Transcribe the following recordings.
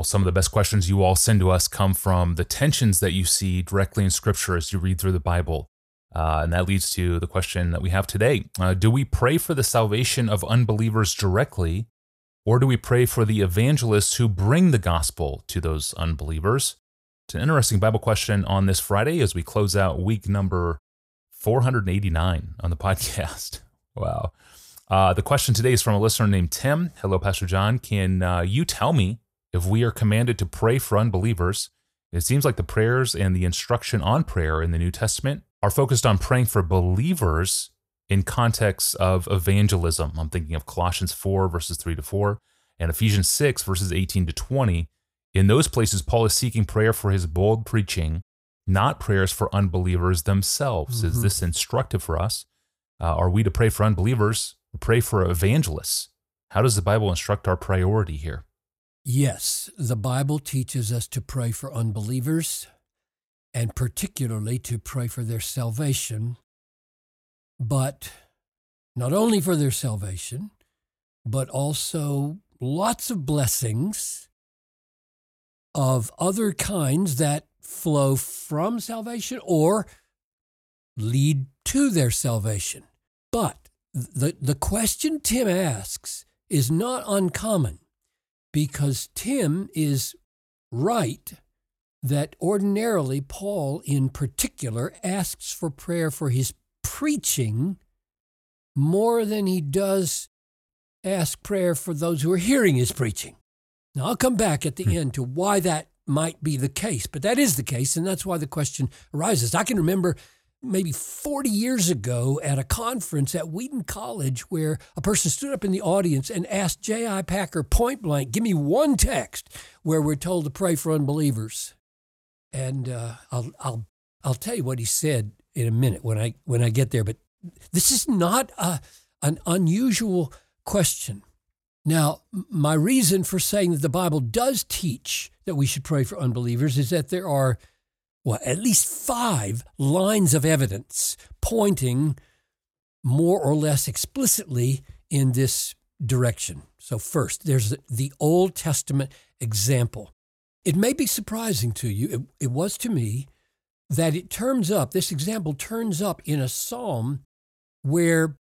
Well, some of the best questions you all send to us come from the tensions that you see directly in Scripture as you read through the Bible. Uh, and that leads to the question that we have today uh, Do we pray for the salvation of unbelievers directly, or do we pray for the evangelists who bring the gospel to those unbelievers? It's an interesting Bible question on this Friday as we close out week number 489 on the podcast. Wow. Uh, the question today is from a listener named Tim. Hello, Pastor John. Can uh, you tell me if we are commanded to pray for unbelievers? It seems like the prayers and the instruction on prayer in the New Testament are focused on praying for believers in context of evangelism. I'm thinking of Colossians 4, verses 3 to 4, and Ephesians 6, verses 18 to 20. In those places, Paul is seeking prayer for his bold preaching, not prayers for unbelievers themselves. Mm-hmm. Is this instructive for us? Uh, are we to pray for unbelievers or pray for evangelists? How does the Bible instruct our priority here? Yes, the Bible teaches us to pray for unbelievers and particularly to pray for their salvation, but not only for their salvation, but also lots of blessings of other kinds that flow from salvation or lead to their salvation. But the, the question Tim asks is not uncommon because Tim is right that ordinarily Paul, in particular, asks for prayer for his preaching more than he does ask prayer for those who are hearing his preaching. Now, I'll come back at the hmm. end to why that might be the case, but that is the case, and that's why the question arises. I can remember maybe 40 years ago at a conference at Wheaton College where a person stood up in the audience and asked J.I. Packer point blank, Give me one text where we're told to pray for unbelievers and uh, I'll I'll I'll tell you what he said in a minute when I when I get there. But this is not a, an unusual question. Now, my reason for saying that the Bible does teach that we should pray for unbelievers is that there are, well, at least five lines of evidence pointing more or less explicitly in this direction. So, first, there's the Old Testament example. It may be surprising to you, it, it was to me, that it turns up, this example turns up in a psalm where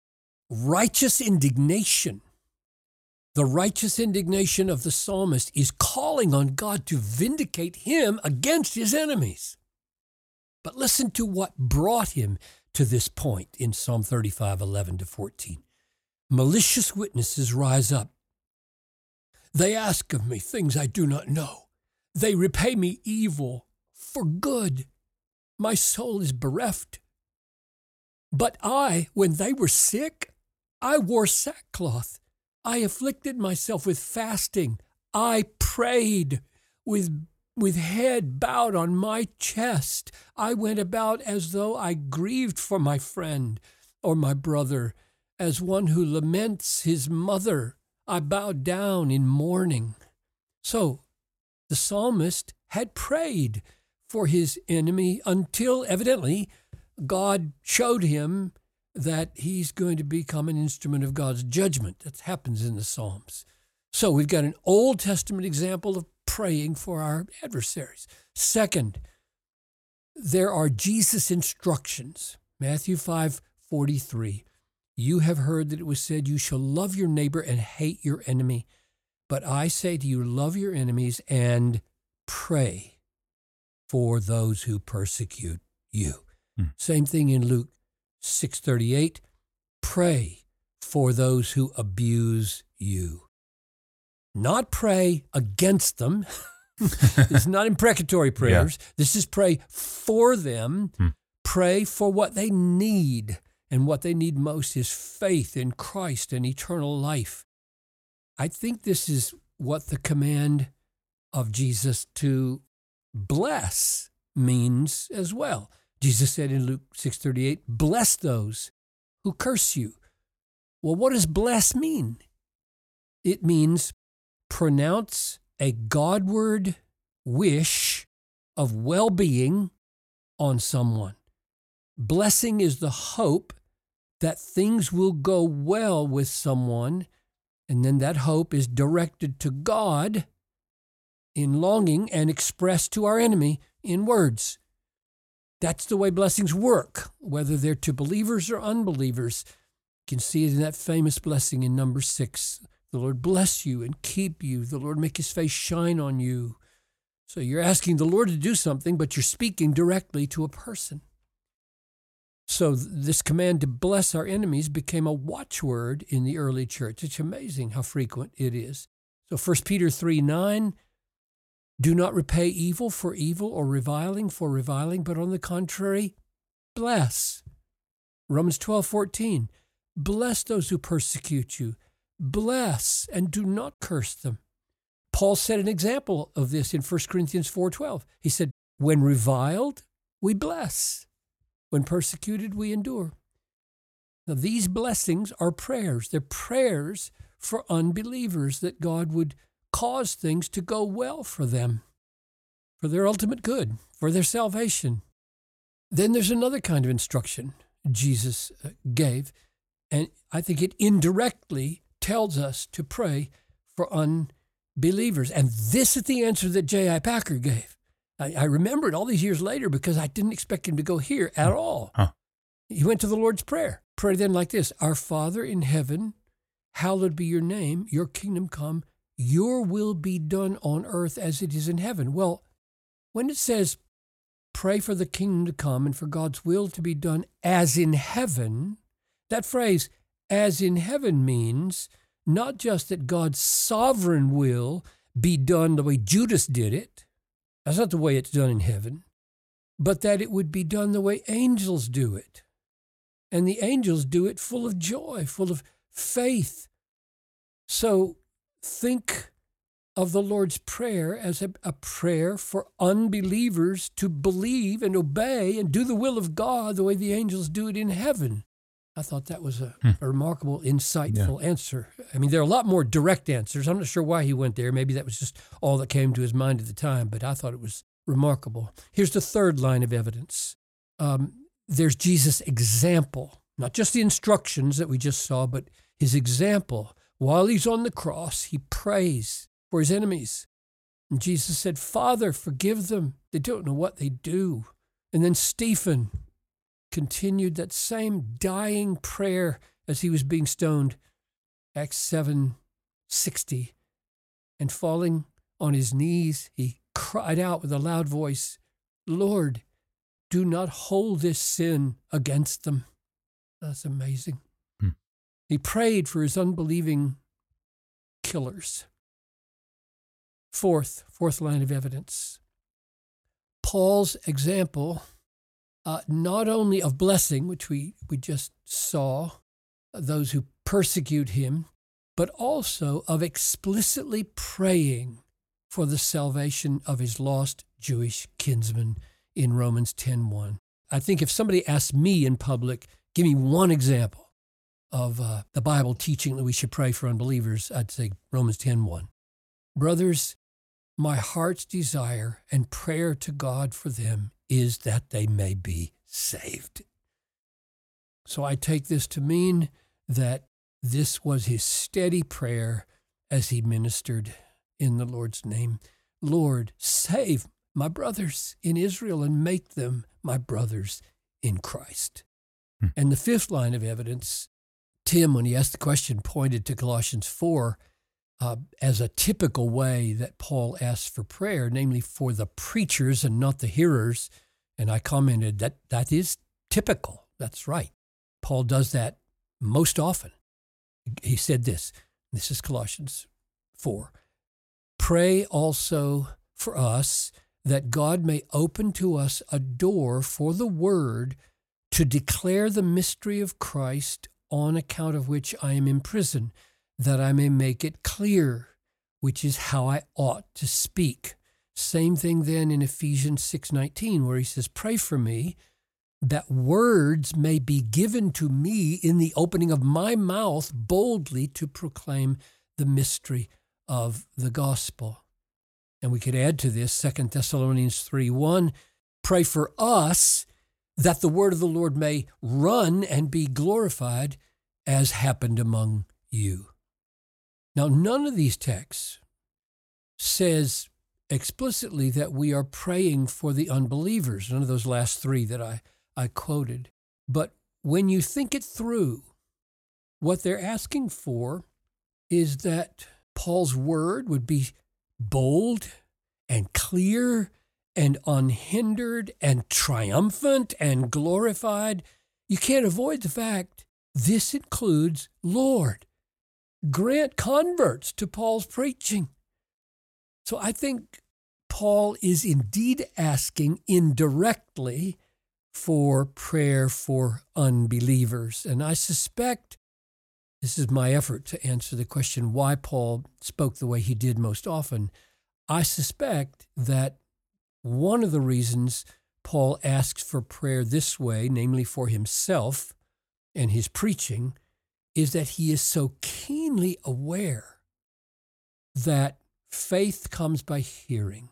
righteous indignation, the righteous indignation of the psalmist, is calling on God to vindicate him against his enemies. But listen to what brought him to this point in Psalm 35 11 to 14. Malicious witnesses rise up. They ask of me things I do not know. They repay me evil for good. My soul is bereft. But I, when they were sick, I wore sackcloth. I afflicted myself with fasting. I prayed with, with head bowed on my chest. I went about as though I grieved for my friend or my brother, as one who laments his mother. I bowed down in mourning. So the psalmist had prayed for his enemy until evidently God showed him that he's going to become an instrument of God's judgment. That happens in the Psalms. So we've got an Old Testament example of praying for our adversaries. Second, there are Jesus instructions. Matthew 5 43. You have heard that it was said, You shall love your neighbor and hate your enemy. But I say to you, love your enemies and pray for those who persecute you. Hmm. Same thing in Luke 6:38, pray for those who abuse you. Not pray against them. it's not imprecatory prayers. Yeah. This is pray for them. Hmm. Pray for what they need. And what they need most is faith in Christ and eternal life. I think this is what the command of Jesus to bless means as well. Jesus said in Luke 6:38, "Bless those who curse you." Well, what does bless mean? It means pronounce a Godward wish of well-being on someone. Blessing is the hope that things will go well with someone and then that hope is directed to God in longing and expressed to our enemy in words. That's the way blessings work, whether they're to believers or unbelievers. You can see it in that famous blessing in Numbers six. The Lord bless you and keep you. The Lord make his face shine on you. So you're asking the Lord to do something, but you're speaking directly to a person. So this command to bless our enemies became a watchword in the early church. It's amazing how frequent it is. So 1 Peter 3 9, do not repay evil for evil or reviling for reviling, but on the contrary, bless. Romans 12 14, bless those who persecute you. Bless and do not curse them. Paul set an example of this in 1 Corinthians 4:12. He said, "When reviled, we bless. When persecuted, we endure. Now, these blessings are prayers. They're prayers for unbelievers that God would cause things to go well for them, for their ultimate good, for their salvation. Then there's another kind of instruction Jesus uh, gave, and I think it indirectly tells us to pray for unbelievers. And this is the answer that J.I. Packer gave. I, I remember it all these years later because I didn't expect him to go here at hmm. all. Huh. He went to the Lord's Prayer. Pray then like this Our Father in heaven, hallowed be your name, your kingdom come, your will be done on earth as it is in heaven. Well, when it says, pray for the kingdom to come and for God's will to be done as in heaven, that phrase, as in heaven, means not just that God's sovereign will be done the way Judas did it, that's not the way it's done in heaven, but that it would be done the way angels do it. And the angels do it full of joy, full of faith. So think of the Lord's Prayer as a, a, prayer for unbelievers to believe and obey and do the will of God the way the angels do it in heaven. I thought that was a, hmm. a remarkable, insightful yeah. answer. I mean, there are a lot more direct answers. I'm not sure why he went there. Maybe that was just all that came to his mind at the time, but I thought it was remarkable. Here's the third line of evidence um, there's Jesus' example, not just the instructions that we just saw, but his example. While he's on the cross, he prays for his enemies. And Jesus said, Father, forgive them. They don't know what they do. And then Stephen, continued that same dying prayer as he was being stoned. Acts 7 60. And falling on his knees, he cried out with a loud voice, Lord, do not hold this sin against them. That's amazing. Hmm. He prayed for his unbelieving killers. Fourth, fourth line of evidence. Paul's example uh, not only of blessing, which we, we just saw, those who persecute him, but also of explicitly praying for the salvation of his lost Jewish kinsmen in Romans 10:1. I think if somebody asked me in public, give me one example of uh, the Bible teaching that we should pray for unbelievers, I'd say Romans 10:1. Brothers, my heart's desire and prayer to God for them is that they may be saved. So I take this to mean that this was his steady prayer as he ministered in the Lord's name. Lord, save my brothers in Israel and make them my brothers in Christ. Hmm. And the fifth line of evidence, Tim, when he asked the question, pointed to Colossians 4 uh, as a typical way that Paul asks for prayer, namely for the preachers and not the hearers. And I commented that that is typical. That's right. Paul does that most often. He said this this is Colossians 4 Pray also for us that God may open to us a door for the word to declare the mystery of Christ, on account of which I am in prison that I may make it clear, which is how I ought to speak. Same thing then in Ephesians 6:19 where he says pray for me that words may be given to me in the opening of my mouth boldly to proclaim the mystery of the gospel. And we could add to this 2 Thessalonians 3:1 pray for us that the word of the Lord may run and be glorified as happened among you. Now, none of these texts says explicitly that we are praying for the unbelievers, none of those last three that I, I quoted. But when you think it through, what they're asking for is that Paul's word would be bold and clear and unhindered and triumphant and glorified. You can't avoid the fact this includes Lord. Grant converts to Paul's preaching. So I think Paul is indeed asking indirectly for prayer for unbelievers. And I suspect this is my effort to answer the question why Paul spoke the way he did most often. I suspect that one of the reasons Paul asks for prayer this way, namely for himself and his preaching, is that he is so keenly aware that faith comes by hearing,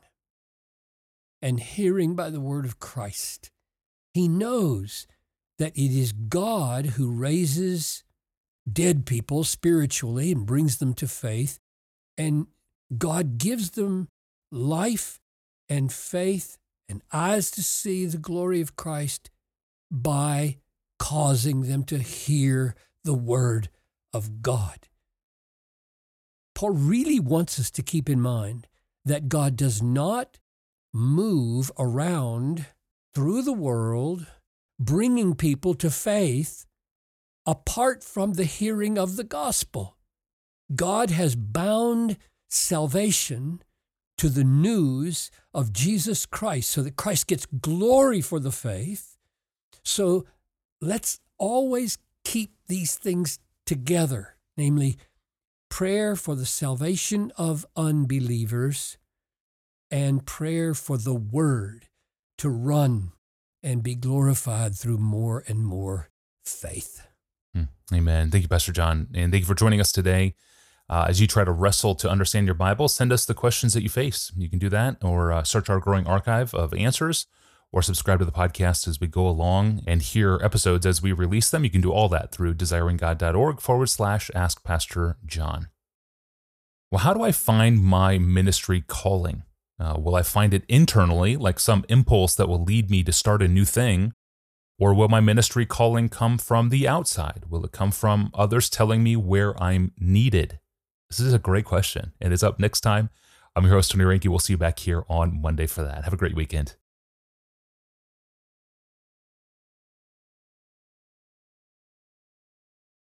and hearing by the word of Christ. He knows that it is God who raises dead people spiritually and brings them to faith, and God gives them life and faith and eyes to see the glory of Christ by causing them to hear the word of God. Paul really wants us to keep in mind that God does not move around through the world, bringing people to faith apart from the hearing of the gospel. God has bound salvation to the news of Jesus Christ so that Christ gets glory for the faith. So let's always keep these things together, namely prayer for the salvation of unbelievers and prayer for the word to run and be glorified through more and more faith. Hmm. Amen. Thank you, Pastor John. And thank you for joining us today. Uh, as you try to wrestle to understand your Bible, send us the questions that you face. You can do that or uh, search our growing archive of answers or subscribe to the podcast as we go along and hear episodes as we release them. You can do all that through desiringgod.org forward slash ask Pastor John. Well, how do I find my ministry calling? Uh, will I find it internally, like some impulse that will lead me to start a new thing? Or will my ministry calling come from the outside? Will it come from others telling me where I'm needed? This is a great question, and it's up next time. I'm your host, Tony Reinke. We'll see you back here on Monday for that. Have a great weekend.